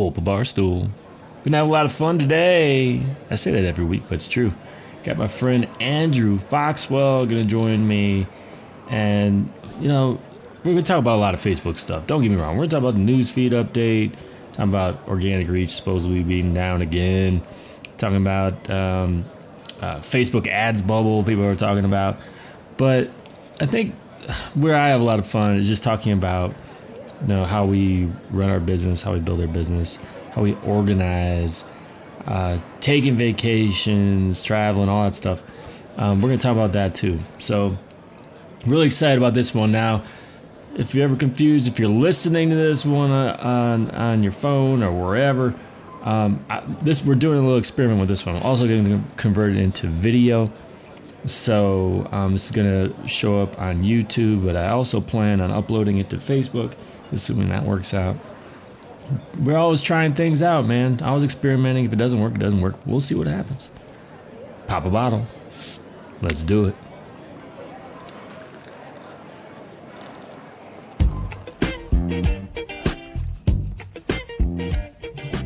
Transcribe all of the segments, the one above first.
pull up a bar stool. Gonna have a lot of fun today. I say that every week, but it's true. Got my friend Andrew Foxwell gonna join me, and you know we're gonna talk about a lot of Facebook stuff. Don't get me wrong. We're gonna talk about the newsfeed update, talking about organic reach supposedly being down again, talking about um, uh, Facebook ads bubble people are talking about, but I think where I have a lot of fun is just talking about you know how we run our business, how we build our business, how we organize, uh, taking vacations, traveling, all that stuff. Um, we're gonna talk about that too. So really excited about this one now. If you're ever confused, if you're listening to this one uh, on on your phone or wherever, um, I, this we're doing a little experiment with this one. I'm also going to convert it into video. So um, this is going to show up on YouTube, but I also plan on uploading it to Facebook, assuming that works out. We're always trying things out, man. Always experimenting. If it doesn't work, it doesn't work. We'll see what happens. Pop a bottle. Let's do it.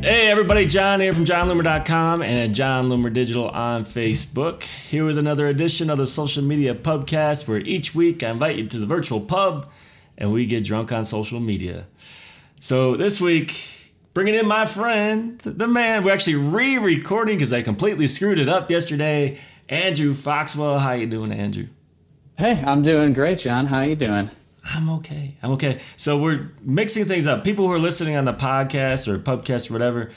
Hey everybody, Jon here from JonLoomer.com and at Jon Loomer Digital on Facebook. Here with another edition of the Social Media Pubcast, where each week I invite you to the virtual pub and we get drunk on social media. So this week, bringing in my friend, the man. We're actually re-recording because I completely screwed it up yesterday. Andrew Foxwell, how you doing, Andrew? Hey, I'm doing great, Jon. How you doing? I'm okay. I'm okay. So we're mixing things up. People who are listening on the podcast or pubcast or whatever,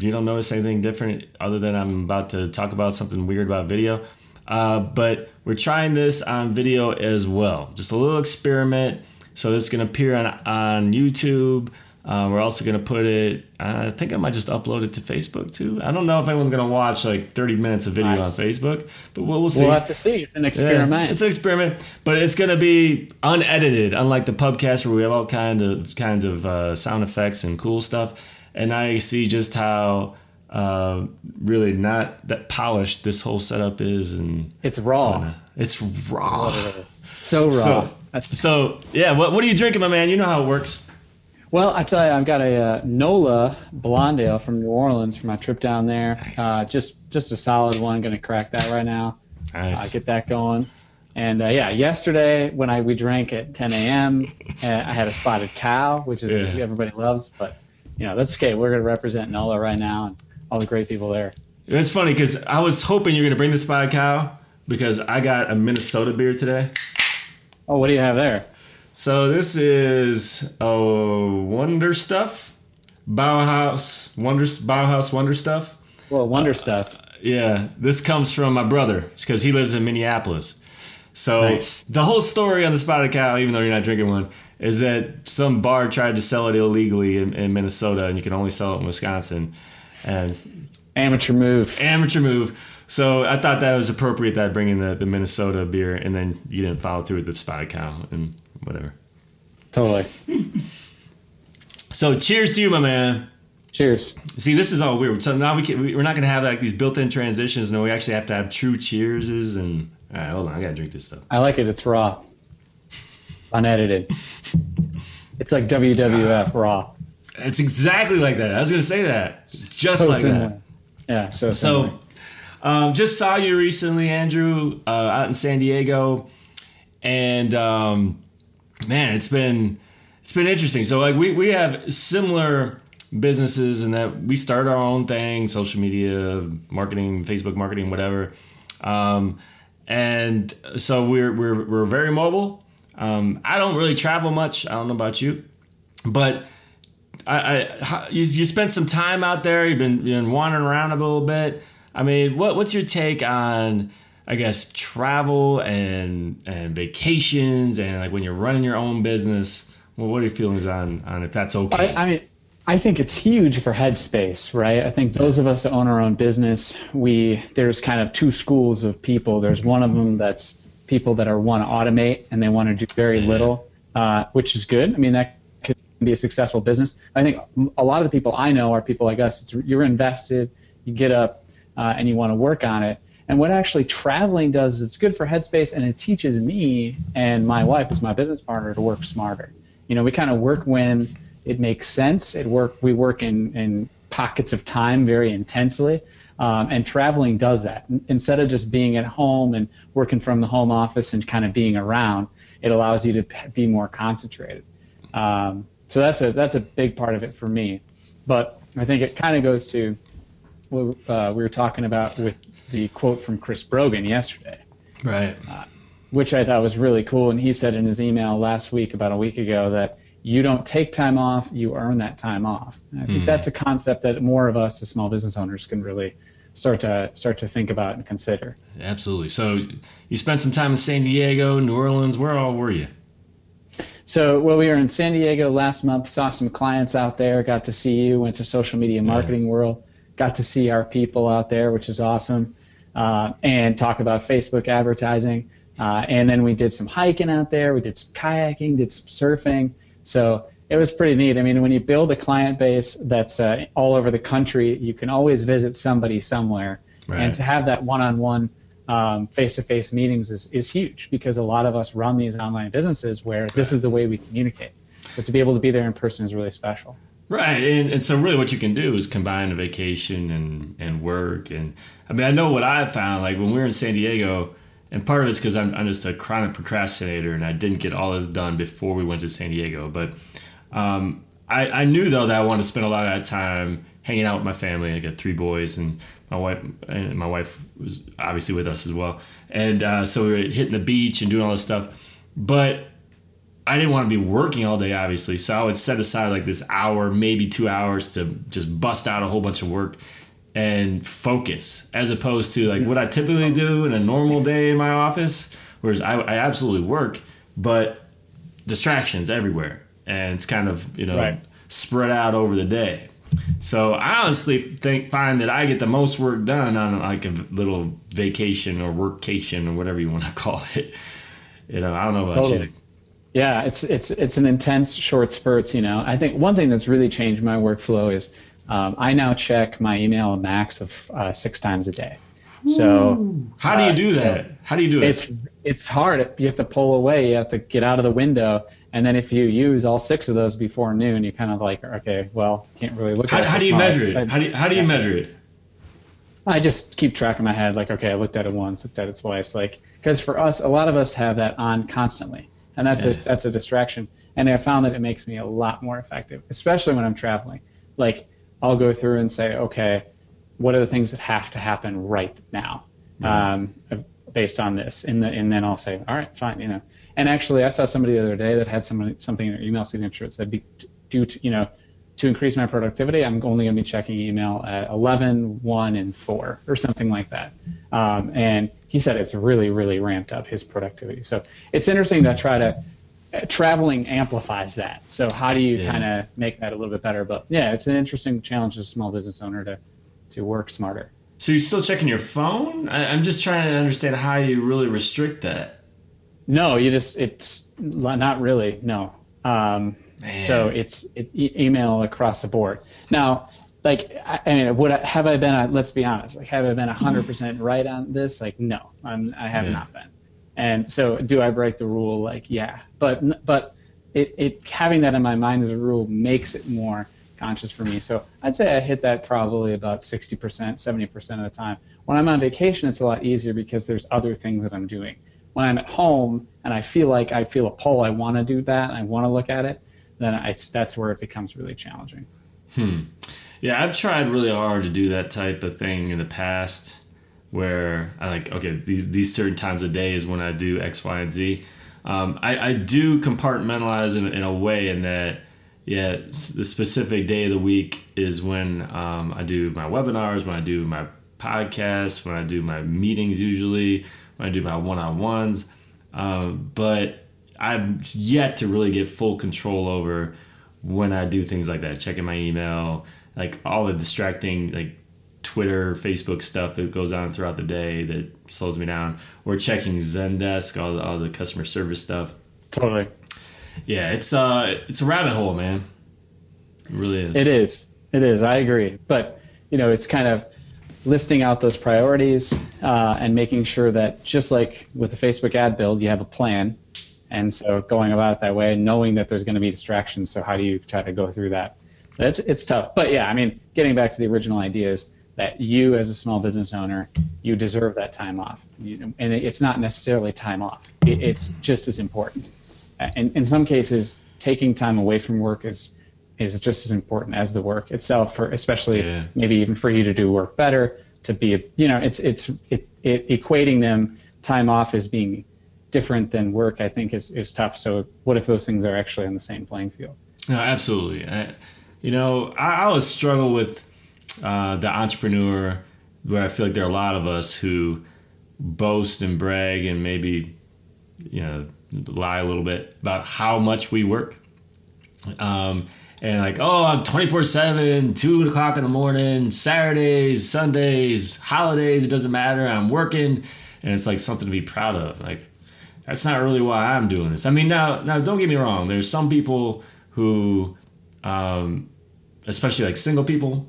you don't notice anything different other than I'm about to talk about something weird about video. Uh, but we're trying this on video as well. Just a little experiment. So this is going to appear on on YouTube. Uh, we're also going to put it. I think I might just upload it to Facebook too. I don't know if anyone's going to watch like 30 minutes of video Nice. on Facebook, but we'll, we'll see. We'll have to see. It's an experiment. Yeah, it's an experiment, but it's going to be unedited, unlike the pubcast where we have all kind of kinds of uh, sound effects and cool stuff. And I see just how uh, really not that polished this whole setup is, and it's raw. it's raw. So raw. So, so yeah, what what are you drinking, my man? You know how it works. well, I tell you, I've got a uh, Nola Blonde Ale from New Orleans for my trip down there. Nice. Uh, just just a solid one. Going to crack that right now. Nice. Uh, get that going. And uh, yeah, yesterday when I we drank at 10 a.m., uh, I had a spotted cow, which is Yeah. everybody loves. But you know that's okay. We're going to represent Nola right now and all the great people there. It's funny because I was hoping you're gonna bring the spotted cow because I got a Minnesota beer today. Oh, what do you have there? So this is oh Wonder Stuff, Bauhaus Wonder Bauhaus Wonder Stuff. Well, wonder stuff. Uh, yeah, this comes from my brother because he lives in Minneapolis. So Nice. the whole story on the spotted cow, even though you're not drinking one, is that some bar tried to sell it illegally in, in Minnesota, and you can only sell it in Wisconsin. And Amateur move. amateur move. So I thought that was appropriate that I bring in the, the Minnesota beer, and then you didn't follow through with the spotted cow and whatever. Totally. So cheers to you, my man. Cheers. See, this is all weird. So now we can, we- we're not going to have like these built-in transitions. No, we actually have to have true cheerses. And all right, hold on, I got to drink this stuff. I like it. It's raw, unedited. It's like WWF raw. It's exactly like that. I was going to say that, just So like similar. that. Yeah. So, similar. Um, just saw you recently, Andrew, uh, out in San Diego, and um, man, it's been it's been interesting. So, like, we we have similar businesses in that we start our own thing, social media, marketing, Facebook marketing, whatever. Um, and so we're we're we're very mobile. Um, I don't really travel much. I don't know about you, but I, I you, you spent some time out there. You've been, you've been wandering around a little bit. I mean, what what's your take on, I guess, travel and and vacations and like when you're running your own business? Well, what are your feelings on on if that's okay? I, I mean, I think it's huge for headspace, right? I think those of us that own our own business, we there's kind of two schools of people. There's one of them that's people that are want to automate and they want to do very little, uh, which is good. I mean, that could be a successful business. I think a lot of the people I know are people like us. It's, you're invested, you get up, uh, and you want to work on it. And what actually traveling does is it's good for headspace and it teaches me and my wife, as my business partner, to work smarter. You know, we kind of work when it makes sense. It work. We work in in pockets of time very intensely. Um, and traveling does that. Instead of just being at home and working from the home office and kind of being around, it allows you to be more concentrated. Um, so that's a that's a big part of it for me. But I think it kind of goes to what uh, we were talking about with the quote from Chris Brogan yesterday, right? Uh, which I thought was really cool. And he said in his email last week, about a week ago, that you don't take time off, you earn that time off. And I think mm. that's a concept that more of us as small business owners can really start to start to think about and consider. Absolutely. So you spent some time in San Diego, New Orleans. Where all were you? So, well, we were in San Diego last month. Saw some clients out there. Got to see you. Went to social media marketing yeah. world. Got to see our people out there, which is awesome. Uh, and talk about Facebook advertising. Uh, and then we did some hiking out there. We did some kayaking. Did some surfing. So it was pretty neat. I mean, when you build a client base that's uh, all over the country, you can always visit somebody somewhere. Right. And to have that one-on-one face-to-face meetings is, is huge because a lot of us run these online businesses where this is the way we communicate. So to be able to be there in person is really special. Right. And, and so really what you can do is combine a vacation and, and work. And I mean, I know what I've found, like when we were in San Diego, and part of it's because I'm, I'm just a chronic procrastinator and I didn't get all this done before we went to San Diego. But um, I, I knew though that I wanted to spend a lot of that time hanging out with my family. I got three boys, and my wife and my wife was obviously with us as well. And uh, so we were hitting the beach and doing all this stuff. But I didn't want to be working all day, obviously. So I would set aside like this hour, maybe two hours, to just bust out a whole bunch of work and focus, as opposed to like what I typically do in a normal day in my office. Whereas I, I absolutely work, but distractions everywhere and it's kind of you know right. spread out over the day. So I honestly think find that I get the most work done on like a little vacation or workcation or whatever you want to call it. You know, I don't know about totally. you. Yeah, it's it's it's an intense short spurts. You know, I think one thing that's really changed my workflow is um, I now check my email a max of uh, six times a day. So how do you do uh, that? So how do you do it? It's it's hard. You have to pull away. You have to get out of the window and then if you use all six of those before noon, you kind of like, okay, well, can't really look how, at it. How do you measure it? How do you, how do you measure it? I just keep track in my head, like, okay, I looked at it once, looked at it twice, like, because for us, a lot of us have that on constantly, and that's yeah. a that's a distraction. And I found that it makes me a lot more effective, especially when I'm traveling. Like, I'll go through and say, okay, what are the things that have to happen right now, um, based on this, and the, and then I'll say, all right, fine, you know, and actually, I saw somebody the other day that had somebody, something in their email signature that said, due to, you know, to increase my productivity, I'm only going to be checking email at 11, 1, and 4, or something like that. Um, and he said it's really, really ramped up his productivity. So it's interesting to try to, uh, traveling amplifies that. So how do you yeah. kind of make that a little bit better? But yeah, it's an interesting challenge as a small business owner to, to work smarter. So you're still checking your phone? I, I'm just trying to understand how you really restrict that. No, you just it's not really no. Um, so it's it, email across the board. Now, like I, I mean, would I, have I been? A, let's be honest. Like, have I been hundred percent right on this? Like, no, I'm, I have yeah. not been. And so, do I break the rule? Like, yeah, but but it, it having that in my mind as a rule makes it more conscious for me. So I'd say I hit that probably about sixty percent, seventy percent of the time. When I'm on vacation, it's a lot easier because there's other things that I'm doing when I'm at home and I feel like I feel a pull, I want to do that, I want to look at it, then it's that's where it becomes really challenging. Hmm. Yeah, I've tried really hard to do that type of thing in the past, where I like okay these these certain times of day is when I do X, Y, and Z. Um, I, I do compartmentalize in, in a way in that yeah the specific day of the week is when um, I do my webinars, when I do my podcasts, when I do my meetings usually when I do my one on ones. Um, but I've yet to really get full control over when I do things like that, checking my email, like all the distracting, like Twitter, Facebook stuff that goes on throughout the day that slows me down, or checking Zendesk, all the, all the customer service stuff. Totally. Yeah, it's uh, it's a rabbit hole, man. It really is. It is. It is. I agree. But you know, it's kind of listing out those priorities uh, and making sure that just like with the Facebook ad build, you have a plan And so going about it that way, knowing that there's going to be distractions. So how do you try to go through that? It's it's tough. But yeah, I mean, getting back to the original ideas that you as a small business owner, you deserve that time off. You, and it's not necessarily time off. It, it's just as important. And in some cases, taking time away from work is is just as important as the work itself for especially yeah. maybe even for you to do work better to be you know it's it's it's it, equating them time off as being different than work i think is is tough so what if those things are actually on the same playing field no absolutely I, you know i, always struggle with uh, the entrepreneur where i feel like there are a lot of us who boast and brag and maybe you know lie a little bit about how much we work um, and like, oh, I'm 24 7, 2 o'clock in the morning, Saturdays, Sundays, holidays, it doesn't matter. I'm working. And it's like something to be proud of. Like, that's not really why I'm doing this. I mean, now, now don't get me wrong. There's some people who, um, especially like single people,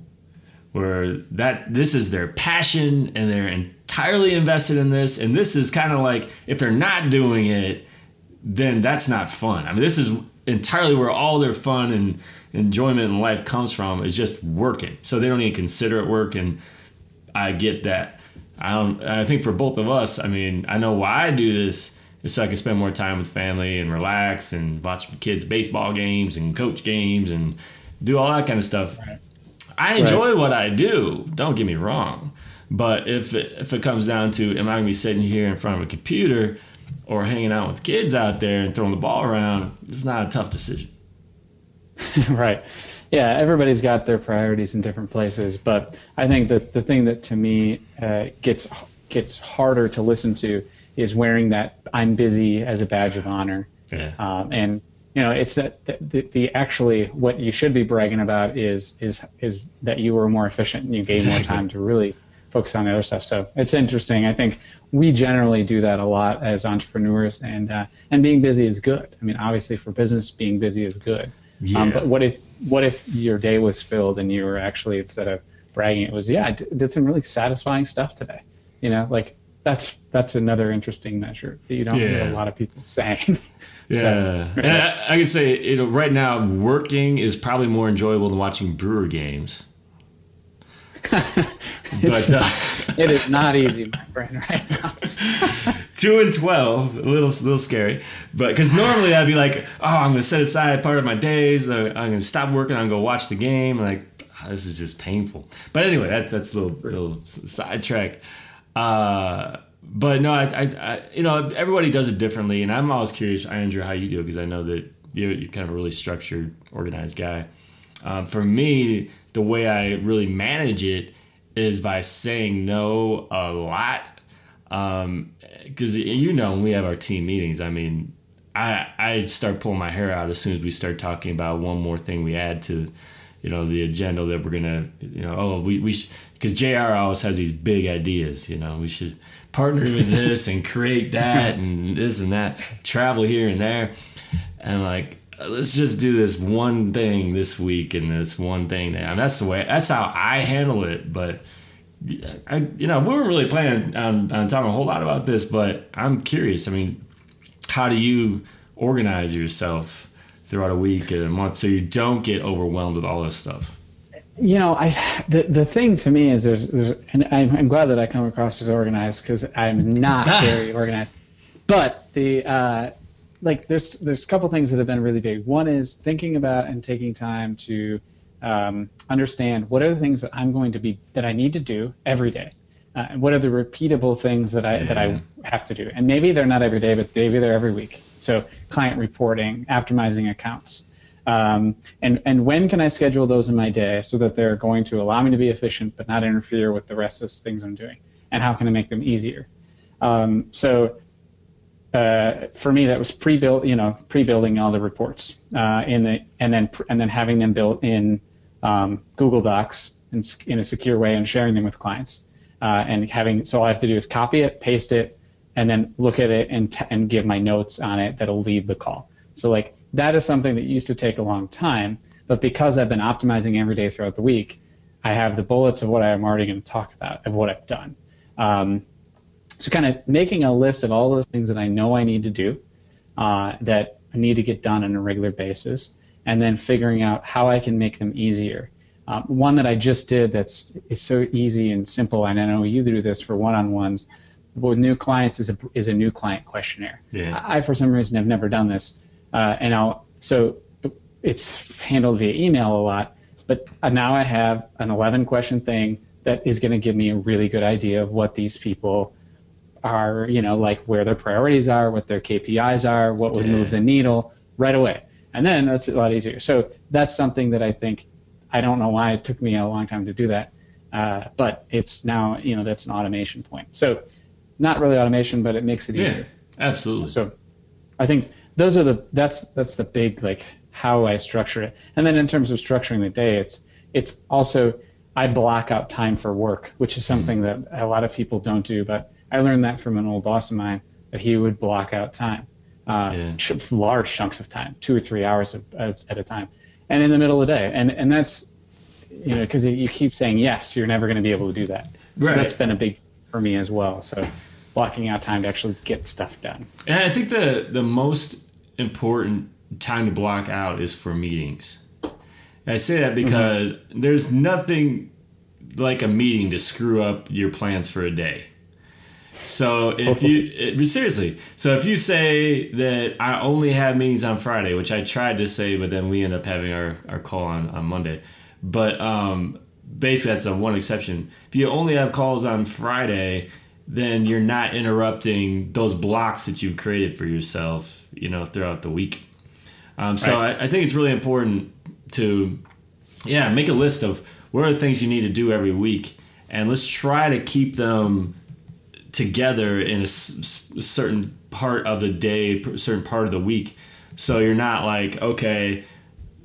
where that this is their passion and they're entirely invested in this. And this is kind of like if they're not doing it, then that's not fun. I mean, this is entirely where all their fun and enjoyment in life comes from is just working. So they don't even consider it work, and I get that. I don't. I think for both of us, I mean, I know why I do this so I can spend more time with family and relax and watch kids' baseball games and coach games and do all that kind of stuff. Right. I enjoy right. what I do. Don't get me wrong, but if it, if it comes down to am I going to be sitting here in front of a computer or hanging out with kids out there and throwing the ball around, it's not a tough decision. right. Yeah, everybody's got their priorities in different places, but I think that the thing that to me uh, gets gets harder to listen to is wearing that "I'm busy" as a badge of honor. Yeah. Um, and you know, it's that the, the, the, actually what you should be bragging about is is is that you were more efficient and you gave exactly. more time to really focus on the other stuff. So it's interesting. I think we generally do that a lot as entrepreneurs, and uh, and being busy is good. I mean, obviously for business, being busy is good. Um, yeah. Um, but what if what if your day was filled and you were actually instead of bragging, it was yeah, I did some really satisfying stuff today. You know, like that's that's another interesting measure that you don't yeah. hear a lot of people saying. yeah, so, right. I, I can say you know right now working is probably more enjoyable than watching Brewer games. but uh, it is not easy, my friend, right now. two and twelve, a little, little scary. But because normally I'd be like, oh, I'm gonna set aside part of my days. Uh, I'm gonna stop working. I'm gonna go watch the game. Like oh, this is just painful. But anyway, that's that's a little little sidetrack. Uh, but no, I, I, I, you know, everybody does it differently, and I'm always curious, Andrew, how you do it because I know that you're, you're, kind of a really structured, organized guy. Um, for me, the way I really manage it is by saying no a lot. Um, because you know when we have our team meetings, I mean, I I start pulling my hair out as soon as we start talking about one more thing we add to, you know, the agenda that we're gonna, you know, oh we we because Jr. always has these big ideas, you know, we should partner with this and create that and this and that, travel here and there, and like let's just do this one thing this week and this one thing. And that's the way. That's how I handle it, but I, you know, we weren't really planning on, on talking a whole lot about this, but I'm curious. I mean, how do you organize yourself throughout a week and a month so you don't get overwhelmed with all this stuff? You know, I the the thing to me is there's, there's and I'm, I'm glad that I come across as organized because I'm not very organized. But the uh, like there's there's a couple things that have been really big. One is thinking about and taking time to um, understand what are the things that I'm going to be that I need to do every day. Uh, and what are the repeatable things that I yeah. that I have to do? And maybe they're not every day, but maybe they're every week. So client reporting, optimizing accounts, um, and and when can I schedule those in my day so that they're going to allow me to be efficient but not interfere with the rest of the things I'm doing? And how can I make them easier? Um, so uh, for me, that was pre-built, you know, pre-building all the reports uh, in the, and then and then having them built in um, Google Docs in, in, a secure way and sharing them with clients. Uh, and having so all I have to do is copy it, paste it, and then look at it and t- and give my notes on it that'll lead the call. So like that is something that used to take a long time, but because I've been optimizing every day throughout the week, I have the bullets of what I'm already going to talk about of what I've done. Um, so kind of making a list of all those things that I know I need to do, uh, that need to get done on a regular basis, and then figuring out how I can make them easier. Um, one that I just did that's is so easy and simple, and I know you do this for one-on-ones. With new clients is a, is a new client questionnaire. Yeah. I, for some reason, have never done this, uh, and I'll so it's handled via email a lot. But uh, now I have an 11 question thing that is going to give me a really good idea of what these people are, you know, like where their priorities are, what their KPIs are, what would Yeah. move the needle right away. And then that's a lot easier. So that's something that I think, I don't know why it took me a long time to do that. Uh, but it's now, you know, that's an automation point. So not really automation, but it makes it easier. Yeah, absolutely. So I think those are the that's that's the big like how I structure it. And then in terms of structuring the day, it's it's also I block out time for work, which is something that a lot of people don't do. But I learned that from an old boss of mine that he would block out time, uh, Yeah. ch- large chunks of time, two or three hours of, of, at a time, and in the middle of the day. And and that's you know because you keep saying yes, you're never going to be able to do that. So Right. that's been a big for me as well. So blocking out time to actually get stuff done. And I think the the most important time to block out is for meetings. I say that because there's nothing like a meeting to screw up your plans for a day. So if you it, but seriously, so if you say that I only have meetings on Friday, which I tried to say, but then we end up having our, our call on, on Monday. But um, basically, that's a one exception. If you only have calls on Friday, then you're not interrupting those blocks that you've created for yourself, you know, throughout the week. Um, so Right. I, I think it's really important to, yeah, make a list of what are the things you need to do every week, and let's try to keep them together in a s- certain part of the day, a certain part of the week. So you're not like, okay,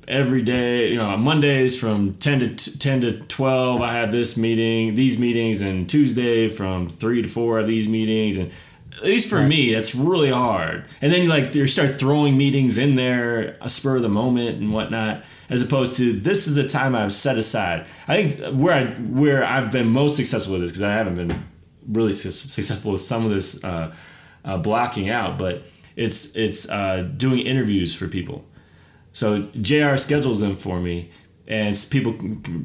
every day, you know, on Mondays from 10 to t- 10 to 12, I have this meeting, these meetings, and Tuesday from 3 to 4 of these meetings. And at least for me, that's really hard. And then you like, you start throwing meetings in there, a spur of the moment and whatnot, as opposed to this is a time I've set aside. I think where I, where I've been most successful with this, because I haven't been really su- successful with some of this uh, uh, blocking out, but it's it's uh, doing interviews for people. So Jr. schedules them for me, and people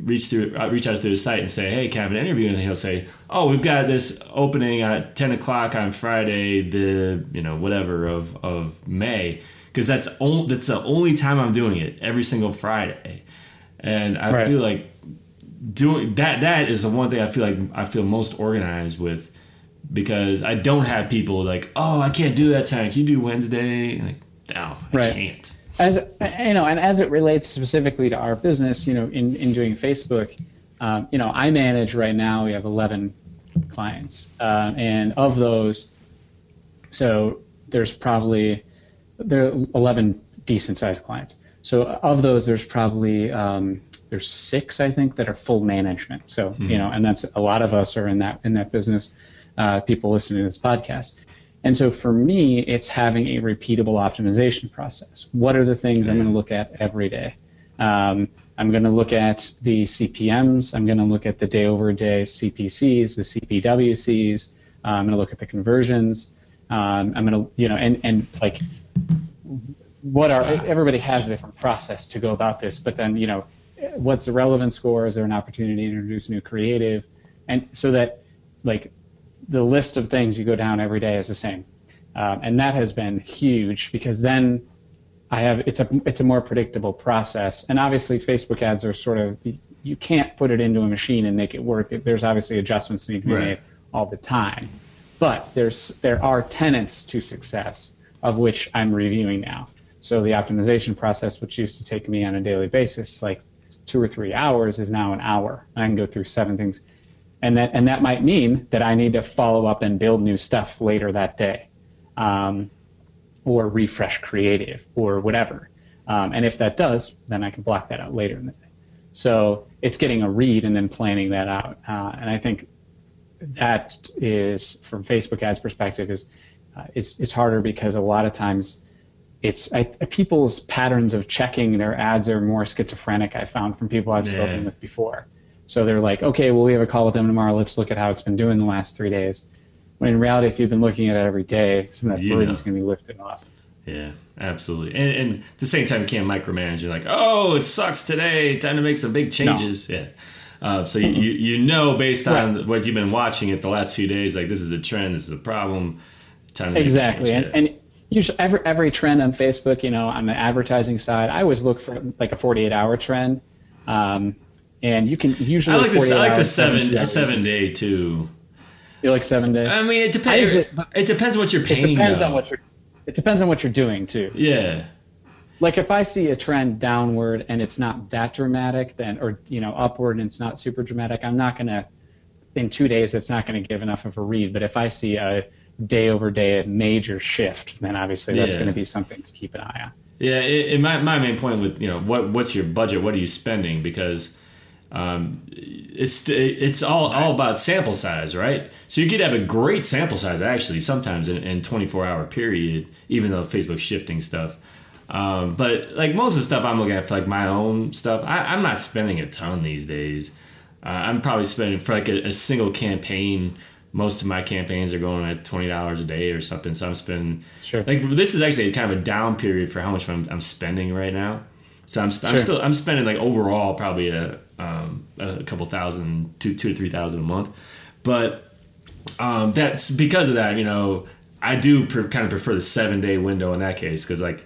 reach through uh, reach out through the site and say, "Hey, can I have an interview?" And he'll say, "Oh, we've got this opening at ten o'clock on Friday, the you know whatever of of May, because that's only that's the only time I'm doing it every single Friday." And I Right. feel like doing that that is the one thing I feel like I feel most organized with because I don't have people like, oh, I can't do that time. Can you do Wednesday? Like, no, I Right. can't. as you know, and as it relates specifically to our business, you know, in, in doing Facebook, um, you know, I manage right now. We have eleven clients, uh, and of those, so there's probably there are eleven decent sized clients. So of those, there's probably um, there's six I think that are full management. So you know, and that's a lot of us are in that in that business. Uh, people listening to this podcast. And so for me, it's having a repeatable optimization process. What are the things I'm going to look at every day? Um, I'm going to look at the CPMs. I'm going to look at the day over day CPCs, the CPWCs. Uh, I'm going to look at the conversions. Um, I'm going to, you know, and, and like what are, everybody has a different process to go about this, but then, you know, what's the relevant score? Is there an opportunity to introduce new creative? And so that like the list of things you go down every day is the same. Um, and that has been huge because then I have it's a it's a more predictable process. And obviously, Facebook ads are sort of you can't put it into a machine and make it work. There's obviously adjustments that need to be Right. made all the time. But there's there are tenets to success of which I'm reviewing now. So the optimization process, which used to take me on a daily basis like two or three hours, is now an hour. I can go through seven things and that and that might mean that I need to follow up and build new stuff later that day, um, or refresh creative or whatever. Um, and if that does, then I can block that out later in the day. So it's getting a read and then planning that out. Uh, and I think that is, from Facebook ads perspective, is uh, it's it's harder because a lot of times it's I, people's patterns of checking their ads are more schizophrenic. I found from people I've spoken Yeah. with before. So they're like, okay, well, we have a call with them tomorrow. Let's look at how it's been doing the last three days. When in reality, if you've been looking at it every day, some of that burden's going to be lifted off. Yeah, absolutely. And, and at the same time, you can't micromanage. You're like, oh, it sucks today. Time to make some big changes. No. Yeah. Uh, so you, you know based on right. what you've been watching it the last few days, like this is a trend, this is a problem. Time exactly, and, and usually every every trend on Facebook, you know, on the advertising side, I always look for like a 48 hour trend, um, and you can usually. I like the I like the seven a seven day too. You like seven day? I mean, it depends. It depends what you're paying. It depends though. on what you're. It depends on what you're doing too. Yeah like if I see a trend downward and it's not that dramatic, then or you know upward and it's not super dramatic, I'm not gonna in two days it's not gonna give enough of a read. But if I see a day over day major shift, then obviously that's yeah. going to be something to keep an eye on. Yeah, it, it, my my main point with you know what what's your budget? What are you spending? Because um, it's it's all all about sample size, right? So you could have a great sample size actually sometimes in, in 24 hour period, even though Facebook's shifting stuff. Um, but like most of the stuff I'm looking at for like my own stuff, I, am not spending a ton these days. Uh, I'm probably spending for like a, a, single campaign. Most of my campaigns are going at twenty dollars a day or something. So I'm spending. Sure. Like this is actually kind of a down period for how much I'm, I'm spending right now. So I'm, sure. I'm still I'm spending like overall probably a um, a couple thousand, two two to three thousand a month, but um, that's because of that. You know, I do pre- kind of prefer the seven day window in that case because like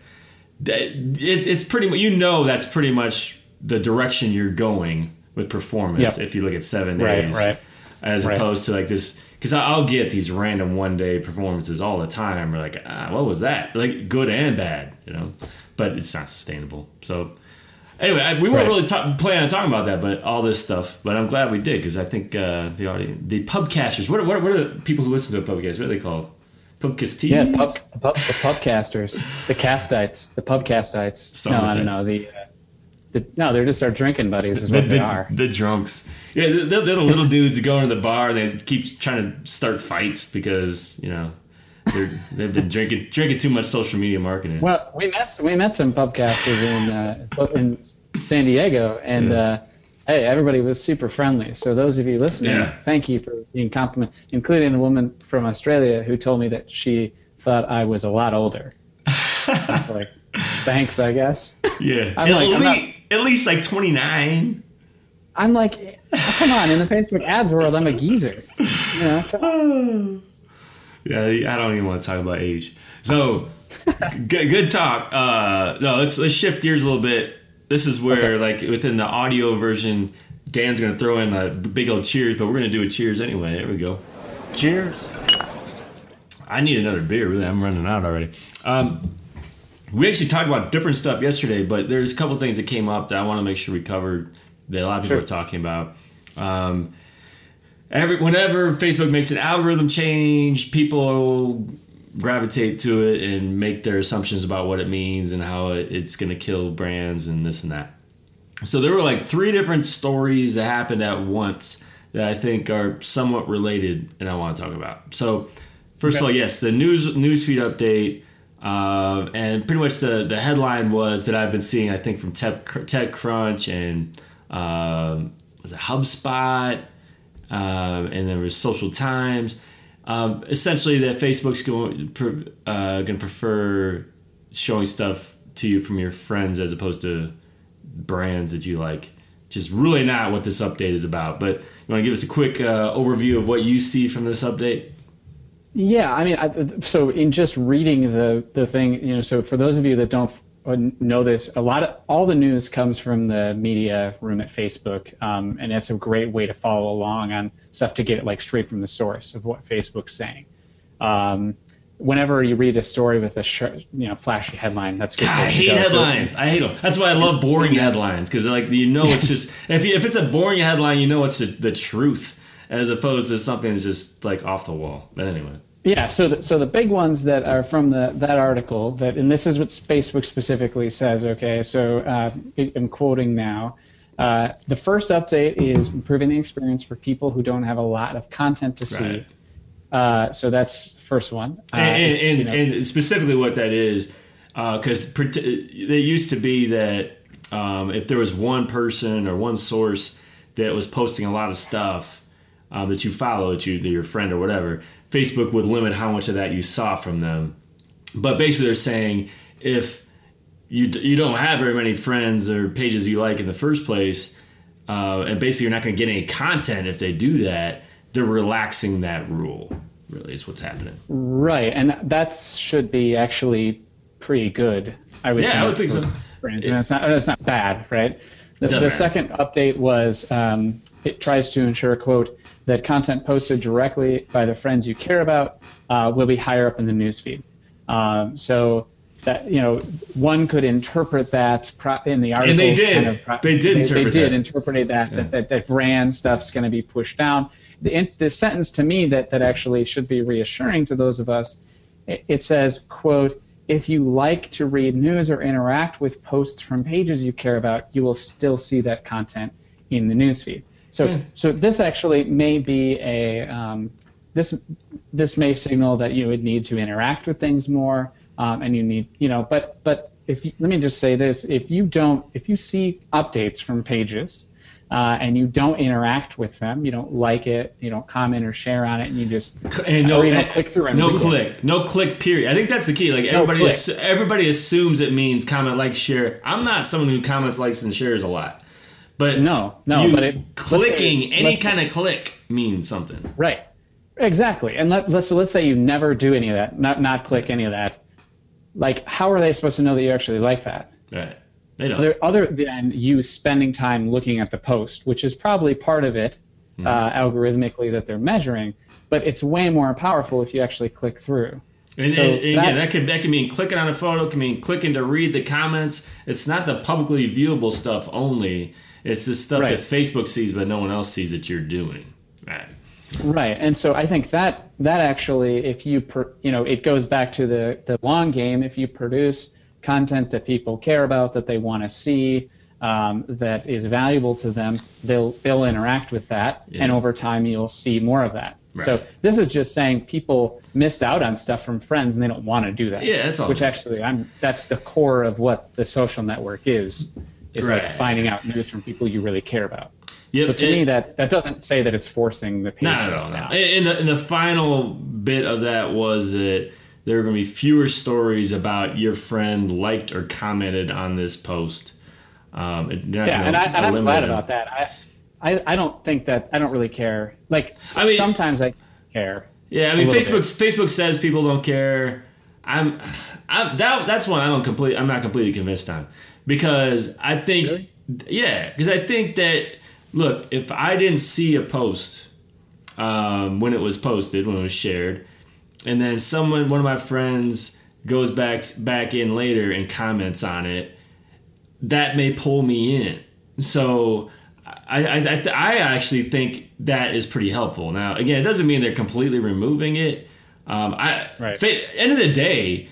it, it's pretty much you know that's pretty much the direction you're going with performance yep. if you look at seven days right, right. as right. opposed to like this because I'll get these random one day performances all the time or like ah, what was that like good and bad you know but it's not sustainable so anyway I, we weren't really ta- planning on talking about that but all this stuff but I'm glad we did because I think uh, the audience the pubcasters what, what, what are the people who listen to a pubcast what are they called Pubcasties? Yeah, pub, pub, the pubcasters, the castites, the pubcastites. Something no, I don't know. The, uh, the, no, they're just our drinking buddies. Is the, what they are. The drunks. Yeah, they're, they're the little dudes who go into the bar. and They keep trying to start fights because you know they're, they've been drinking drinking too much social media marketing. Well, we met we met some pubcasters in uh, in San Diego, and. Yeah. Uh, hey, everybody was super friendly. So those of you listening, yeah. thank you for being compliment, including the woman from Australia who told me that she thought I was a lot older. I like, thanks, I guess. Yeah, at, like, least, not, at least like 29. I'm like, come on, in the Facebook ads world, I'm a geezer. You know, yeah, I don't even want to talk about age. So, good, good talk. Uh, no, let's let's shift gears a little bit this is where okay. like within the audio version dan's gonna throw in a big old cheers but we're gonna do a cheers anyway there we go cheers i need another beer really i'm running out already um, we actually talked about different stuff yesterday but there's a couple things that came up that i want to make sure we covered that a lot of people sure. are talking about um, every whenever facebook makes an algorithm change people gravitate to it and make their assumptions about what it means and how it's going to kill brands and this and that. So there were like three different stories that happened at once that I think are somewhat related and I want to talk about. So first okay. of all, yes, the news newsfeed update. Uh, and pretty much the, the headline was that I've been seeing, I think, from Tech, TechCrunch and um, was it HubSpot, um, and there was Social Times um, essentially, that Facebook's going uh, going to prefer showing stuff to you from your friends as opposed to brands that you like. Just really not what this update is about. But you want to give us a quick uh, overview of what you see from this update? Yeah, I mean, I, so in just reading the the thing, you know, so for those of you that don't know this, a lot of all the news comes from the media room at Facebook, um, and it's a great way to follow along on stuff to get it like straight from the source of what Facebook's saying. Um, whenever you read a story with a sh- you know flashy headline, that's good. I hate headlines. So, I hate them. That's why I love boring headlines because like you know it's just if you, if it's a boring headline, you know it's the, the truth as opposed to something that's just like off the wall. But anyway. Yeah, so the, so the big ones that are from the that article that and this is what Facebook specifically says. Okay, so uh, I'm quoting now. Uh, the first update is improving the experience for people who don't have a lot of content to see. Right. Uh, so that's first one. Uh, and, and, you know, and, specifically what that is, because uh, it used to be that um, if there was one person or one source that was posting a lot of stuff um, that you follow, that you, your friend or whatever, Facebook would limit how much of that you saw from them. but basically they're saying if you you don't have very many friends or pages you like in the first place, uh, and basically you're not going to get any content if they do that. They're relaxing that rule. Really, is what's happening. Right, and that should be actually pretty good. I would. Yeah, I would think so. Brands, and it's not. It's not bad, right? The, the second update was um, it tries to ensure, quote, that content posted directly by the friends you care about uh, will be higher up in the newsfeed. Um, so that you know, one could interpret that pro- in the articles. And they did. Kind of pro- They did They, interpret did that. interpret that that, that that brand stuff's going to be pushed down. The, in- the sentence to me that that actually should be reassuring to those of us. It, it says, quote. If you like to read news or interact with posts from pages you care about, you will still see that content in the newsfeed. So, so this actually may be a um, this this may signal that you would need to interact with things more, um, and you need you know. But but if you, let me just say this: if you don't, if you see updates from pages. Uh, and you don't interact with them, you don't like it, you don't comment or share on it, and you just and no and- click through and no read it. click no click period i think that's the key like everybody click. ass- everybody assumes it means comment like share i'm not someone who comments likes and shares a lot but No, no, but it- let's say- clicking any kind of click means something Right. Exactly. And let, let's let's say you never do any of that, not not click any of that. Like, how are they supposed to know that you actually like that? right they don't Other, other than you spending time looking at the post, which is probably part of it, Hmm. uh, algorithmically that they're measuring. But it's way more powerful if you actually click through. And, So and- and that- yeah, that could that can mean clicking on a photo, can mean clicking to read the comments. It's not the publicly viewable stuff only. It's the stuff Right. that Facebook sees, but no one else sees that you're doing. Right. Right, and so I think that that actually, if you per, you know, it goes back to the the long game. If you produce content that people care about, that they want to see, um, that is valuable to them, they'll they'll interact with that, and over time you'll see more of that. So this is just saying people missed out on stuff from friends and they don't want to do that. Yeah, that's all. Which actually, I'm that's the core of what the social network is. Is like finding out news from people you really care about. Yep, So to me, that that doesn't say that it's forcing the page Not at all. No. down. And the, and the final bit of that was that there are going to be fewer stories about your friend liked or commented on this post. Um, Yeah, and, I, and I'm eliminate glad about that. I, I, I don't think that I don't really care. Like I mean- sometimes I care. Yeah, I mean, Facebook Facebook says people don't care. I'm, I'm that that's one I don't complete. I'm not completely convinced on because I think Really? yeah, because I think that look, if I didn't see a post um, when it was posted, when it was shared, and then someone, one of my friends, goes back back in later and comments on it, that may pull me in. So I, I, I, actually think that is pretty helpful. Now, again, it doesn't mean they're completely removing it. Um, I, Right. fa- end of the day,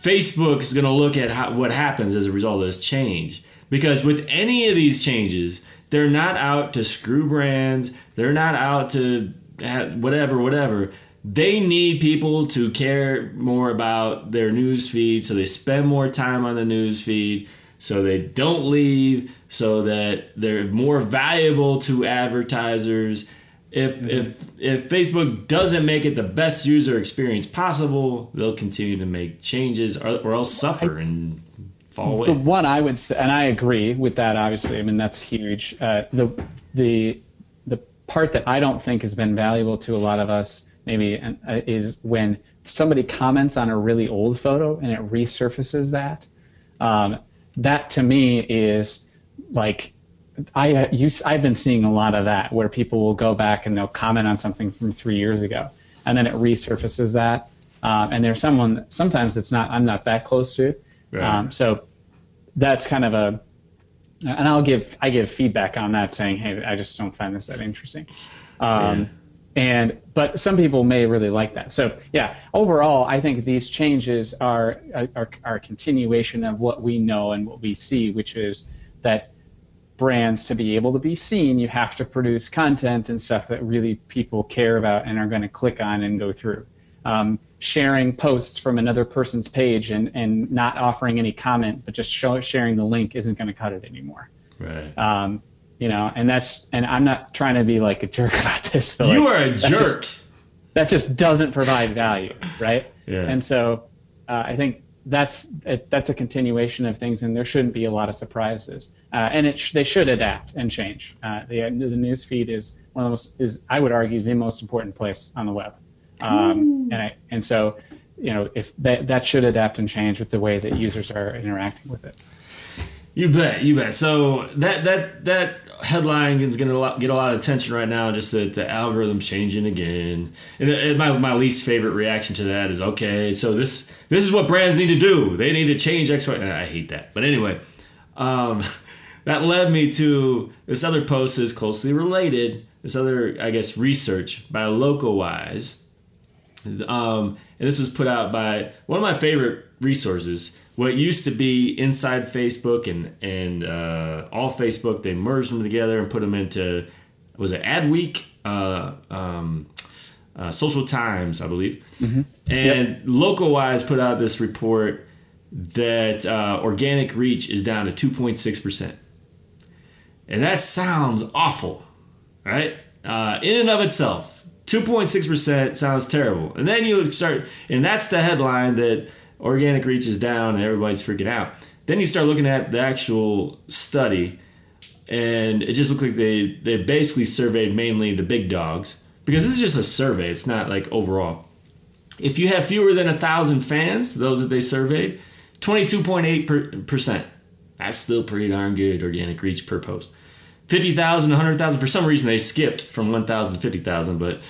Facebook is going to look at how, what happens as a result of this change. Because with any of these changes, they're not out to screw brands. They're not out to ha- whatever, whatever. They need people to care more about their news feed, so they spend more time on the news feed, so they don't leave, so that they're more valuable to advertisers. If if if Facebook doesn't make it the best user experience possible, they'll continue to make changes, or, or else suffer and fall away. The one I would say, and I agree with that. Obviously, I mean that's huge. Uh, the the the part that I don't think has been valuable to a lot of us maybe uh, is when somebody comments on a really old photo and it resurfaces that. Um, that to me is like I uh, use, I've been seeing a lot of that where people will go back and they'll comment on something from three years ago, and then it resurfaces that. Um, and there's someone sometimes it's not I'm not that close to, Right. um, so that's kind of a. And I'll give I give feedback on that, saying, "Hey, I just don't find this that interesting." Um, And but some people may really like that. So yeah, overall, I think these changes are are, are a continuation of what we know and what we see, which is that brands to be able to be seen, you have to produce content and stuff that really people care about and are going to click on and go through. Um, sharing posts from another person's page and, and not offering any comment, but just show, sharing the link isn't going to cut it anymore. Right. Um, you know, and that's and I'm not trying to be like a jerk about this. But you like, are a jerk. just- that just doesn't provide value, right? Yeah. And so, uh, I think that's that's a continuation of things, and there shouldn't be a lot of surprises. Uh, and it sh- they should adapt and change. Uh, the the news feed is one of the most is I would argue the most important place on the web, um, and I, and so you know if that that should adapt and change with the way that users are interacting with it. You bet, you bet. So that that that headline is going to get a lot of attention right now. Just that the algorithm's changing again, and, and my my least favorite reaction to that is okay. So this this is what brands need to do. They need to change X, Y. And I hate that, but anyway, um, that led me to this other post is closely related. This other, I guess, research by Locowise, um, and this was put out by one of my favorite resources what used to be inside Facebook and and uh, all Facebook, they merged them together and put them into was it Adweek, uh, um, uh, Social Times, I believe, mm-hmm. and yep. Locowise put out this report that uh, organic reach is down to two point six percent, and that sounds awful, right? Uh, in and of itself. 2.6% sounds terrible. And then you start, and that's the headline that organic reach is down and everybody's freaking out. Then you start looking at the actual study, and it just looked like they, they basically surveyed mainly the big dogs because this is just a survey, it's not like overall. If you have fewer than a thousand fans, those that they surveyed, 22.8%. That's still pretty darn good organic reach per post. 50,000, 100,000. For some reason, they skipped from 1,000 to 50,000, but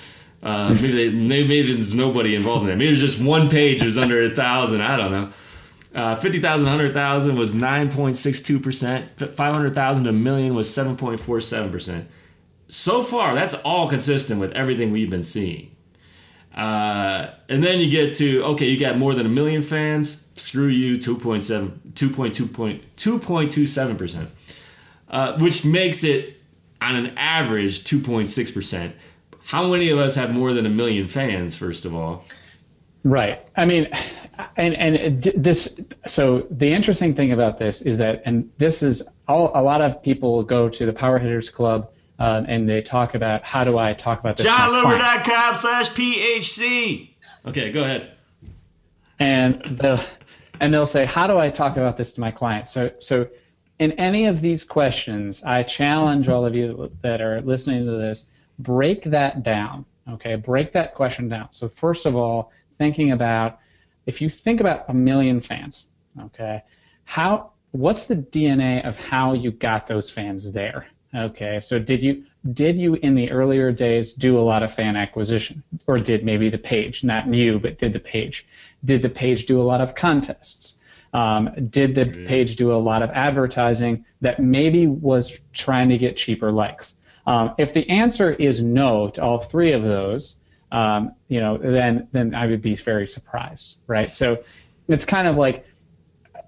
uh, maybe they, maybe there's nobody involved in that. Maybe there's just one page is under a thousand. I don't know. Uh, 50,000, 100,000 was 9.62%. 500,000 to a million was 7.47%. So far, that's all consistent with everything we've been seeing. Uh, and then you get to, okay, you got more than a million fans. Screw you, 2.7, 2.27%, uh, which makes it on an average 2.6% how many of us have more than a million fans? First of all, right. I mean, and and this. So the interesting thing about this is that, and this is all. A lot of people go to the Power Hitters Club. Um, and they talk about how do I talk about this? JonLoomer.com slash PHC. Okay, go ahead. And they'll and they'll say, how do I talk about this to my clients? So so in any of these questions, I challenge all of you that are listening to this break that down. Okay, break that question down. So, first of all, thinking about if you think about a million fans, okay, how what's the DNA of how you got those fans there? Okay, so did you did you in the earlier days do a lot of fan acquisition, or did maybe the page, not you, but did the page? Did the page do a lot of contests? Um, did the page do a lot of advertising that maybe was trying to get cheaper likes? Um, if the answer is no to all three of those, um, you know, then then I would be very surprised, right? So it's kind of like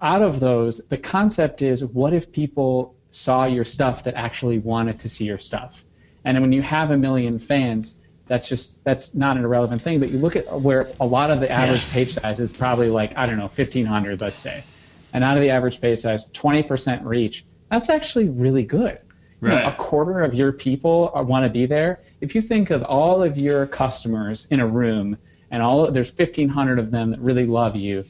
out of those, the concept is what if people saw your stuff that actually wanted to see your stuff, and when you have a million fans, that's just that's not an irrelevant thing. But you look at where a lot of the average yeah. page size is probably like I don't know, fifteen hundred, let's say, and out of the average page size, twenty percent reach. That's actually really good. Right. know, a quarter of your people want to be there. If you think of all of your customers in a room and all there's 1500 of them that really love you,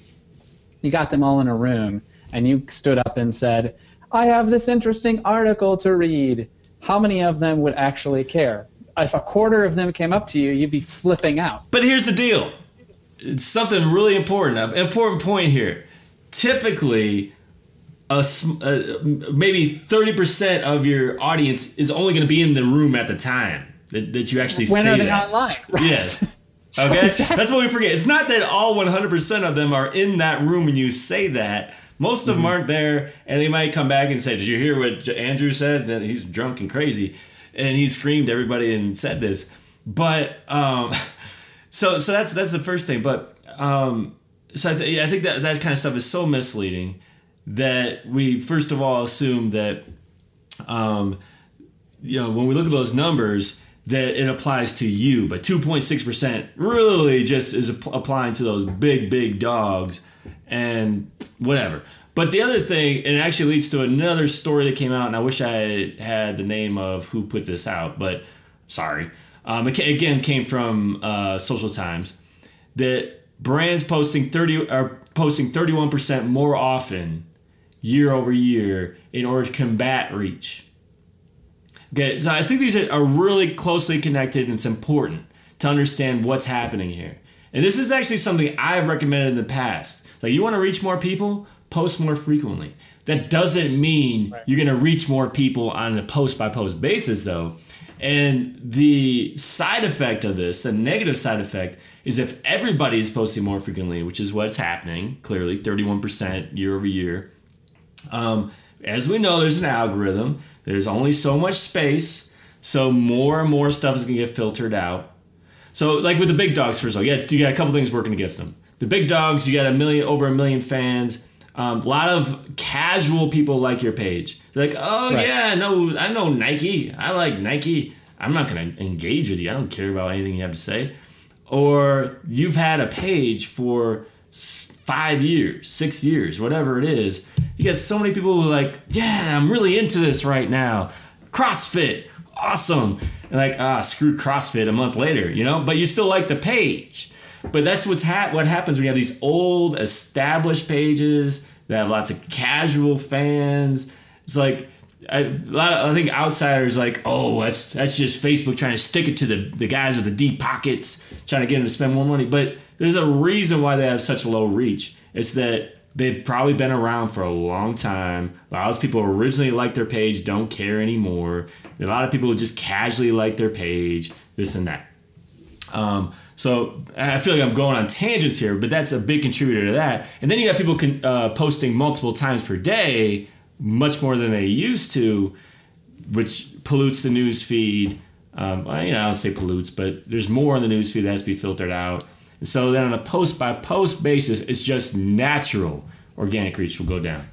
you got them all in a room and you stood up and said, "I have this interesting article to read." How many of them would actually care? If a quarter of them came up to you, you'd be flipping out. But here's the deal. It's something really important. An important point here. Typically, a, a maybe 30% of your audience is only going to be in the room at the time that, that you actually see it. when are they that. online? Right. Yes. Okay, exactly. that's what we forget. It's not that all 100% of them are in that room when you say that. Most of mm-hmm. them aren't there, and they might come back and say, "Did you hear what Andrew said? That he's drunk and crazy, and he screamed everybody and said this." But um, so so that's that's the first thing. But um, so I, th- I think that that kind of stuff is so misleading that we first of all assume that um, you know when we look at those numbers that it applies to you. But 2.6% really just is applying to those big big dogs and whatever. But the other thing and it actually leads to another story that came out and i wish i had the name of who put this out but sorry. Um, it again came from uh, social times that brands posting 30 are posting 31% more often year over year in order to combat reach. Okay, so I think these are really closely connected and it's important to understand what's happening here. And this is actually something I've recommended in the past. Like you want to reach more people, post more frequently. That doesn't mean right. you're going to reach more people on a post by post basis though. And the side effect of this, the negative side effect, is if everybody is posting more frequently, which is what's happening, clearly 31% year over year. Um, as we know, there's an algorithm. There's only so much space, so more and more stuff is going to get filtered out. So, like with the big dogs, first of all, you got, you got a couple things working against them. The big dogs, you got a million, over a million fans. Um, a lot of casual people like your page. They're like, oh right. yeah, no, I know Nike. I like Nike. I'm not gonna engage with you. I don't care about anything you have to say. Or you've had a page for five years, six years, whatever it is. You get so many people who are like, yeah, I'm really into this right now. CrossFit, awesome. And like, ah, screw CrossFit a month later, you know, but you still like the page. But that's what's ha- what happens when you have these old established pages that have lots of casual fans. It's like I, lot of, I think outsiders like, oh, that's that's just Facebook trying to stick it to the, the guys with the deep pockets, trying to get them to spend more money. But there's a reason why they have such low reach. It's that they've probably been around for a long time. A lot of people originally liked their page don't care anymore. A lot of people just casually like their page, this and that. Um, so I feel like I'm going on tangents here, but that's a big contributor to that. And then you got people con- uh, posting multiple times per day, much more than they used to, which pollutes the news feed. Um, you know, I don't say pollutes, but there's more in the news feed that has to be filtered out. And so then on a post by post basis, it's just natural organic reach will go down.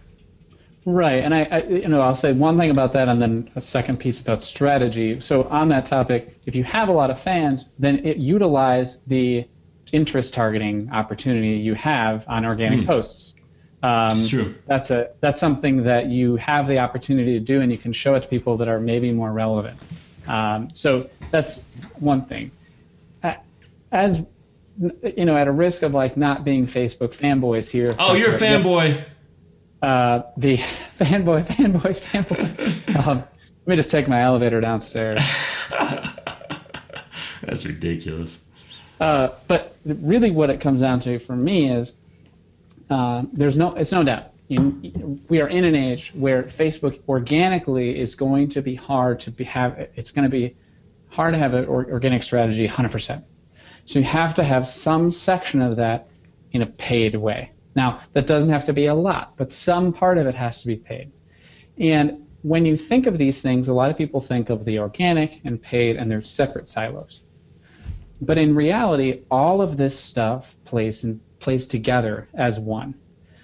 Right, and I, I, you know, I'll say one thing about that, and then a second piece about strategy. So on that topic, if you have a lot of fans, then it utilize the interest targeting opportunity you have on organic mm. posts. Um, it's true. That's a that's something that you have the opportunity to do, and you can show it to people that are maybe more relevant. Um, so that's one thing. As you know, at a risk of like not being Facebook fanboys here. Oh, you're a fanboy uh, the fanboy, fanboy, fanboy. Um, let me just take my elevator downstairs. That's ridiculous. Uh, but really, what it comes down to for me is uh, there's no, it's no doubt. You, we are in an age where Facebook organically is going to be hard to be have. It's going to be hard to have an organic strategy 100%. So you have to have some section of that in a paid way. Now, that doesn't have to be a lot, but some part of it has to be paid. And when you think of these things, a lot of people think of the organic and paid, and they're separate silos. But in reality, all of this stuff plays in, plays together as one.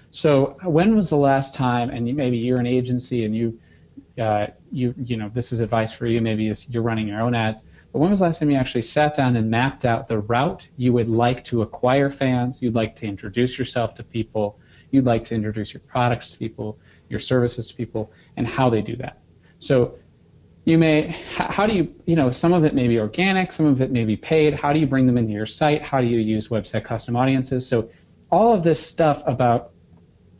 So, when was the last time? And maybe you're an agency, and you, uh, you, you know, this is advice for you. Maybe you're running your own ads. But when was the last time you actually sat down and mapped out the route you would like to acquire fans, you'd like to introduce yourself to people, you'd like to introduce your products to people, your services to people, and how they do that? So you may, how do you, you know, some of it may be organic, some of it may be paid. How do you bring them into your site? How do you use website custom audiences? So all of this stuff about,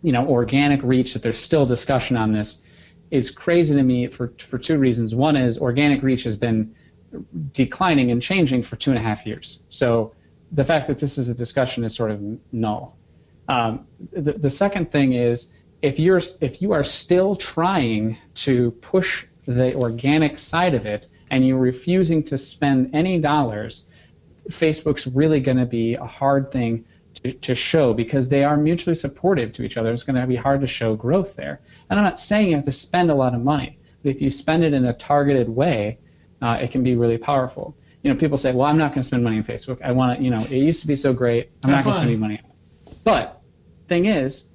you know, organic reach, that there's still discussion on this, is crazy to me for, for two reasons. One is organic reach has been declining and changing for two and a half years. So the fact that this is a discussion is sort of null. Um, the, the second thing is if you're if you are still trying to push the organic side of it and you're refusing to spend any dollars, Facebook's really going to be a hard thing to, to show because they are mutually supportive to each other. It's going to be hard to show growth there. And I'm not saying you have to spend a lot of money, but if you spend it in a targeted way, uh, it can be really powerful. You know, people say, "Well, I'm not going to spend money on Facebook. I want to, you know, it used to be so great. I'm not going to spend any money." But thing is,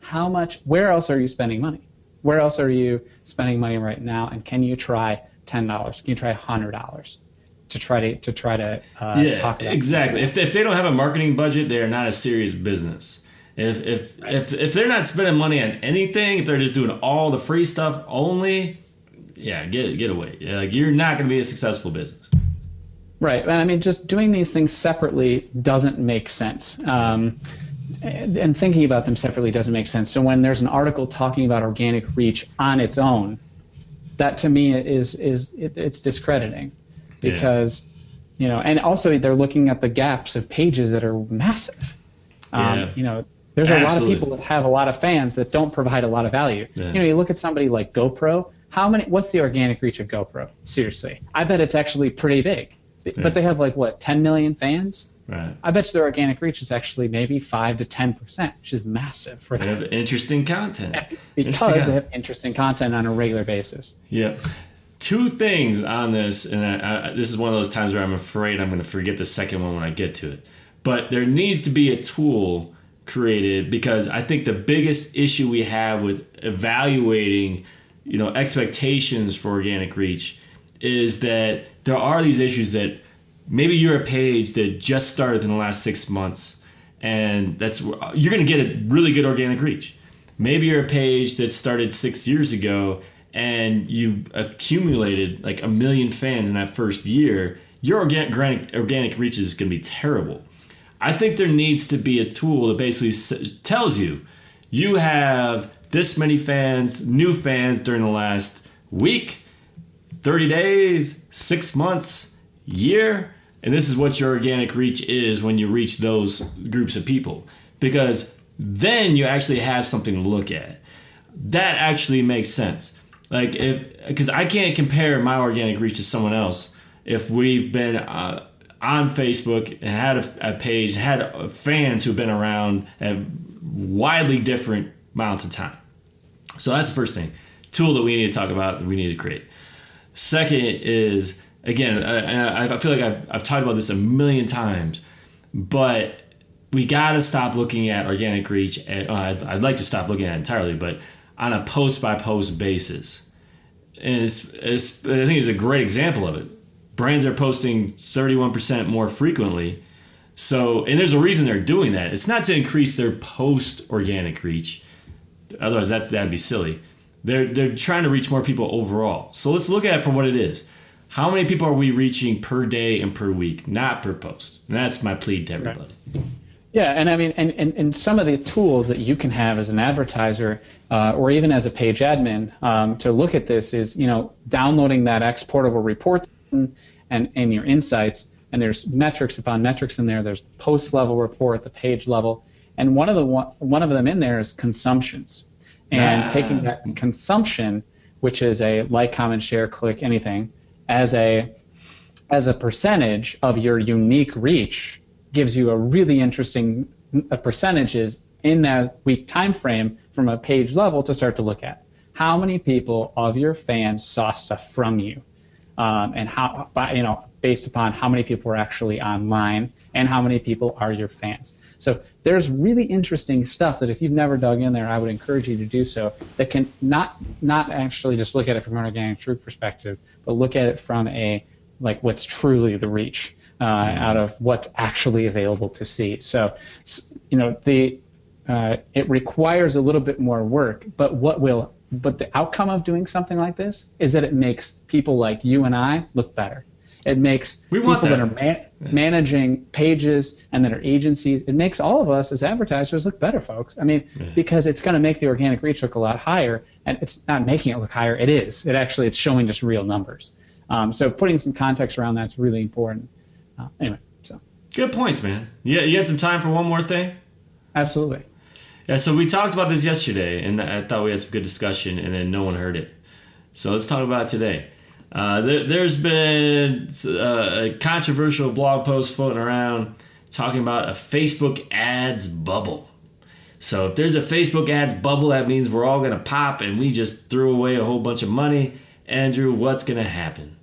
how much? Where else are you spending money? Where else are you spending money right now? And can you try ten dollars? Can you try hundred dollars? to try to to try to uh, yeah exactly if they, if they don't have a marketing budget they are not a serious business if if if if they're not spending money on anything if they're just doing all the free stuff only yeah, get get away. Like you're not going to be a successful business. Right. and I mean, just doing these things separately doesn't make sense. Um, and thinking about them separately doesn't make sense. So when there's an article talking about organic reach on its own, that to me is is it, it's discrediting because yeah. you know, and also they're looking at the gaps of pages that are massive. Um, yeah. You know, there's Absolutely. a lot of people that have a lot of fans that don't provide a lot of value. Yeah. You know, you look at somebody like GoPro. How many? What's the organic reach of GoPro? Seriously, I bet it's actually pretty big. Yeah. But they have like what 10 million fans. Right. I bet you their organic reach is actually maybe five to 10 percent, which is massive for them. They have interesting content because interesting they have interesting content on a regular basis. Yep. Two things on this, and I, I, this is one of those times where I'm afraid I'm going to forget the second one when I get to it. But there needs to be a tool created because I think the biggest issue we have with evaluating, you know, expectations for organic reach is that there are these issues that maybe you're a page that just started in the last six months and that's you're going to get a really good organic reach. Maybe you're a page that started six years ago and you accumulated like a million fans in that first year your organic, organic reach is going to be terrible. I think there needs to be a tool that basically tells you you have this many fans new fans during the last week 30 days, six months, year. And this is what your organic reach is when you reach those groups of people. Because then you actually have something to look at. That actually makes sense. Like, if, because I can't compare my organic reach to someone else if we've been uh, on Facebook and had a, a page, had fans who've been around at widely different amounts of time. So that's the first thing. Tool that we need to talk about, we need to create. Second is again, I, I feel like I've, I've talked about this a million times, but we got to stop looking at organic reach. At, uh, I'd, I'd, like to stop looking at it entirely, but on a post by post basis. And it's, it's, I think it's a great example of it. Brands are posting 31% more frequently. So, and there's a reason they're doing that. It's not to increase their post organic reach. Otherwise, that, that'd be silly. They're they're trying to reach more people overall. So let's look at it for what it is. How many people are we reaching per day and per week, not per post? And that's my plea to everybody. Right. Yeah, and I mean, and, and, and some of the tools that you can have as an advertiser uh, or even as a page admin um, to look at this is, you know, downloading that exportable report and, and your insights. And there's metrics upon metrics in there. There's post level report, the page level. And one of the one, of them in there is consumptions and ah. taking that consumption, which is a like, comment, share, click, anything, as a as a percentage of your unique reach gives you a really interesting uh, percentages in that week time frame from a page level to start to look at. How many people of your fans saw stuff from you, um, and how you know based upon how many people are actually online and how many people are your fans. So there's really interesting stuff that if you've never dug in there, I would encourage you to do so. That can not not actually just look at it from an organic truth perspective, but look at it from a like what's truly the reach uh, out of what's actually available to see. So you know the uh, it requires a little bit more work, but what will but the outcome of doing something like this is that it makes people like you and I look better. It makes we people that. that. are man- managing pages and that are agencies. It makes all of us as advertisers look better, folks. I mean, yeah. because it's going to make the organic reach look a lot higher, and it's not making it look higher. It is. It actually it's showing just real numbers. Um, so putting some context around that's really important. Uh, anyway, so good points, man. Yeah, you had some time for one more thing. Absolutely. Yeah, so we talked about this yesterday, and I thought we had some good discussion, and then no one heard it. So let's talk about it today. Uh, there, has been uh, a controversial blog post floating around talking about a Facebook ads bubble. So if there's a Facebook ads bubble, that means we're all going to pop and we just threw away a whole bunch of money. Andrew, what's going to happen?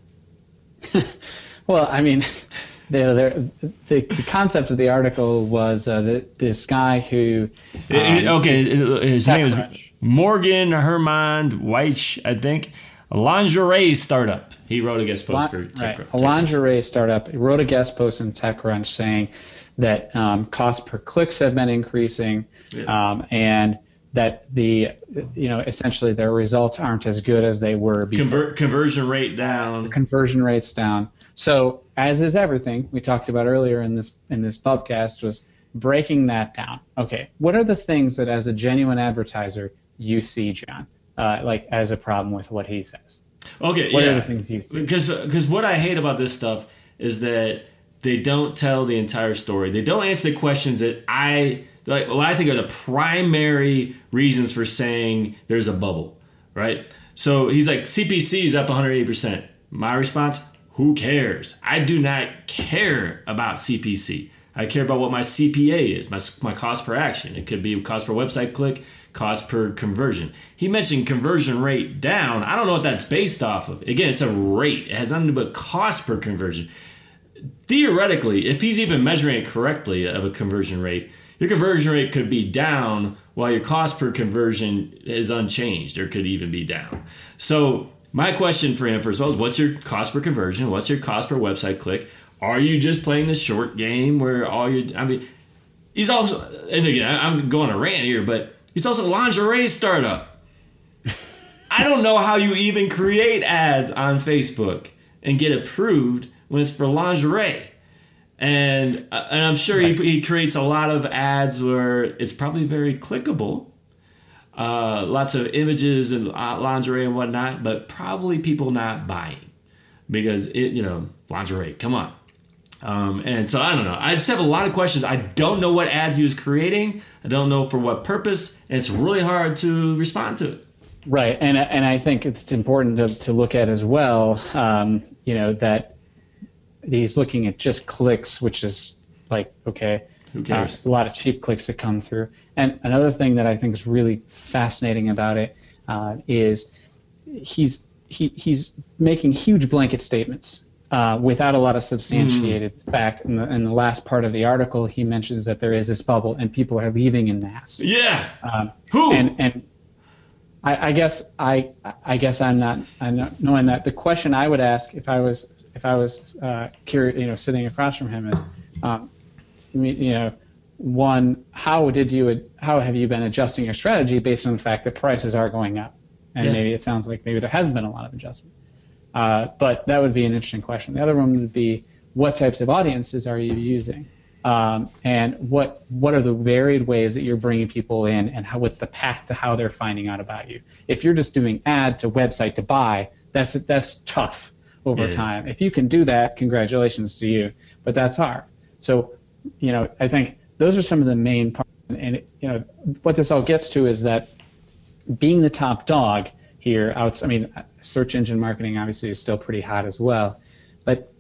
well, I mean, the, the, the, concept of the article was uh, that this guy who. Um, okay, his name is Morgan Hermand-Waiche, I think a lingerie startup. He wrote a guest post for TechCrunch. Right. A lingerie startup. He wrote a guest post in TechCrunch saying that um, cost per clicks have been increasing, yeah. um, and that the you know essentially their results aren't as good as they were before. Conver- conversion rate down. conversion rates down. So as is everything we talked about earlier in this in this podcast was breaking that down. Okay, what are the things that as a genuine advertiser you see, Jon, uh, like as a problem with what he says? Okay, What yeah. are the things you see? Because because what I hate about this stuff is that they don't tell the entire story. They don't answer the questions that I like. What I think are the primary reasons for saying there's a bubble, right? So he's like CPC is up 180 percent. My response: Who cares? I do not care about CPC. I care about what my CPA is, my, my cost per action. It could be cost per website click, cost per conversion. He mentioned conversion rate down. I don't know what that's based off of. Again, it's a rate. It has nothing to do with cost per conversion. Theoretically, if he's even measuring it correctly of a conversion rate, your conversion rate could be down while your cost per conversion is unchanged or could even be down. So my question for him first of all is what's your cost per conversion? What's your cost per website click? Are you just playing the short game where all you I mean he's also and again I'm going to rant here, but he's also a lingerie startup. I don't know how you even create ads on Facebook and get approved when it's for lingerie. And, uh, and I'm sure he, he creates a lot of ads where it's probably very clickable. Uh, lots of images and uh, lingerie and whatnot, but probably people not buying because it, you know, lingerie, come on. Um, and so I don't know. I just have a lot of questions. I don't know what ads he was creating. I don't know for what purpose. And it's really hard to respond to it. Right, and and I think it's important to, to look at as well. Um, you know that he's looking at just clicks, which is like okay, Who cares? uh, a lot of cheap clicks that come through. And another thing that I think is really fascinating about it uh, is he's he, he's making huge blanket statements uh, without a lot of substantiated fact. In the, in the last part of the article, he mentions that there is this bubble and people are leaving in mass. Yeah. Who? And and I, I guess I I guess I'm not I'm not knowing that. The question I would ask if I was if I was uh, curious, you know, sitting across from him is, um, you know, one, how did you how have you been adjusting your strategy based on the fact that prices are going up? And Yeah. maybe it sounds like maybe there hasn't been a lot of adjustment. Uh, but that would be an interesting question. The other one would be what types of audiences are you using? Um, and what what are the varied ways that you're bringing people in, and how what's the path to how they're finding out about you? If you're just doing ad to website to buy, that's that's tough over Yeah. time. If you can do that, congratulations to you. But that's hard. So, you know, I think those are some of the main parts. And you know, what this all gets to is that being the top dog here, I mean, search engine marketing obviously is still pretty hot as well, but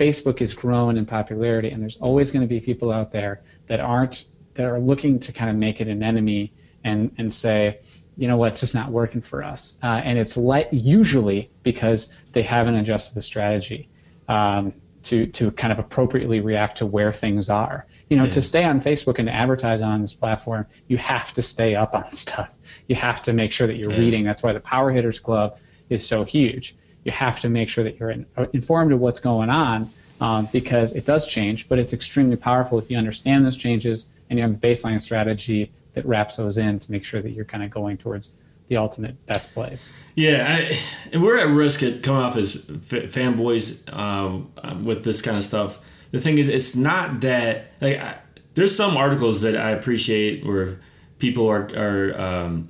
Facebook is growing in popularity, and there's always going to be people out there that aren't that are looking to kind of make it an enemy and and say, you know what, it's just not working for us, uh, and it's like usually because they haven't adjusted the strategy um, to to kind of appropriately react to where things are. You know, to stay on Facebook and to advertise on this platform, you have to stay up on stuff. You have to make sure that you're reading. That's why the Power Hitters Club is so huge. You have to make sure that you're in, uh, informed of what's going on um, because it does change, but it's extremely powerful if you understand those changes and you have a baseline strategy that wraps those in to make sure that you're kind of going towards the ultimate best place. Yeah, I, and we're at risk of coming off as f- fanboys um, with this kind of stuff. The thing is, it's not that like I, there's some articles that I appreciate where people are are um,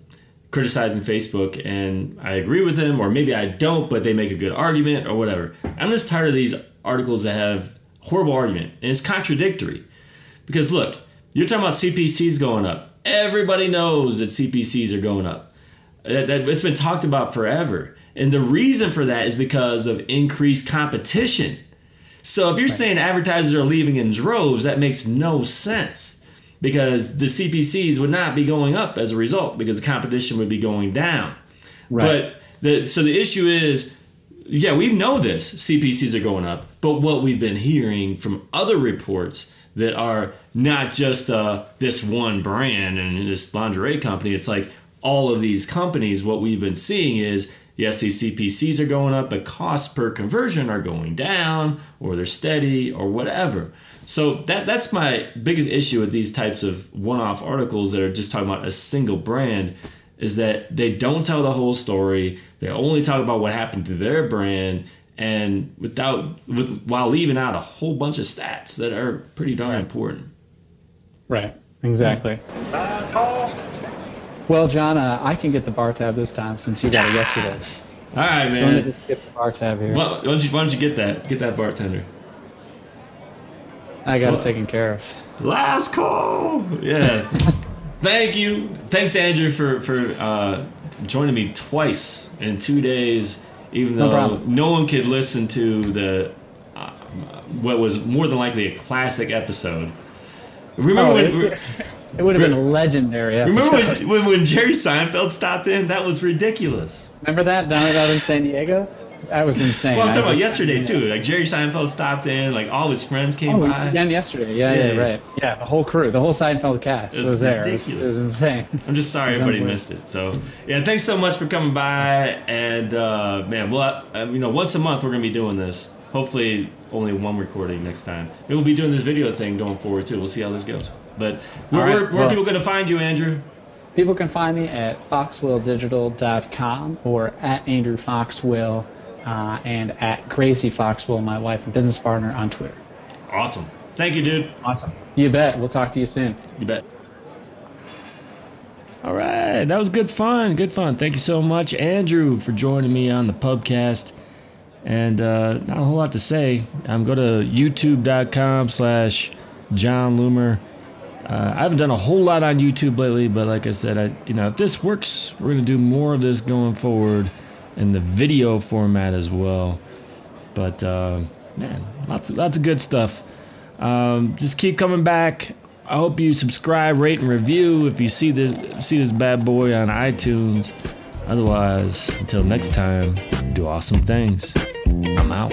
criticizing Facebook, and I agree with them, or maybe I don't, but they make a good argument or whatever. I'm just tired of these articles that have horrible argument and it's contradictory. Because look, you're talking about CPCs going up. Everybody knows that CPCs are going up. That, that it's been talked about forever. And the reason for that is because of increased competition. So if you're saying advertisers are leaving in droves, that makes no sense because the CPCs would not be going up as a result because the competition would be going down. Right. But the so the issue is yeah, we know this. CPCs are going up, but what we've been hearing from other reports that are not just uh, this one brand and this lingerie company, it's like all of these companies. What we've been seeing is yes, these CPCs are going up, but costs per conversion are going down, or they're steady, or whatever. So that that's my biggest issue with these types of one-off articles that are just talking about a single brand is that they don't tell the whole story. They only talk about what happened to their brand, and without with while leaving out a whole bunch of stats that are pretty darn important. Right. Exactly. Well, Jon, uh, I can get the bar tab this time since you got it yesterday. All right, So let me man. just get the bar tab here. Why, why, don't you, why don't you get that? Get that bartender. I got Well- it taken care of. Last call. Yeah. Thank you. Thanks, Andrew, for for uh, joining me twice in two days. Even No though problem. no one could listen to the uh, what was more than likely a classic episode. Remember Oh, when? it, would have been a legendary Remember episode. when, when, when Jerry Seinfeld stopped in? That was ridiculous. Remember that down out in San Diego? That was insane. Well, I'm I talking about just- yesterday too. Like Jerry Seinfeld stopped in, like all his friends came Oh, by. again yesterday. Yeah, Yeah, yeah, yeah. right. Yeah, the whole crew, the whole Seinfeld cast It was was, there. It was, it was insane. I'm just sorry everybody missed it. So yeah, thanks so much for coming by. And uh, man, well, uh, you know, once a month we're gonna be doing this. Hopefully, only one recording next time. Maybe we'll be doing this video thing going forward too. We'll see how this goes. But where, All right, where, where are people gonna find you, Andrew? People can find me at foxwelldigital.com or at Andrew Foxwell uh, and at Gracie Foxwell, my wife and business partner, on Twitter. Awesome. Thank you, dude. Awesome. You bet. We'll talk to you soon. You bet. All right, that was good fun. Good fun. Thank you so much, Andrew, for joining me on the pubcast. And uh, not a whole lot to say. I'm go to youtube.com slash Jon Loomer. Uh, I haven't done a whole lot on YouTube lately, but like I said, I you know if this works, we're gonna do more of this going forward in the video format as well. But uh, man, lots of lots of good stuff. Um, just keep coming back. I hope you subscribe, rate, and review if you see this see this bad boy on iTunes. Otherwise, until next time, do awesome things. I'm out.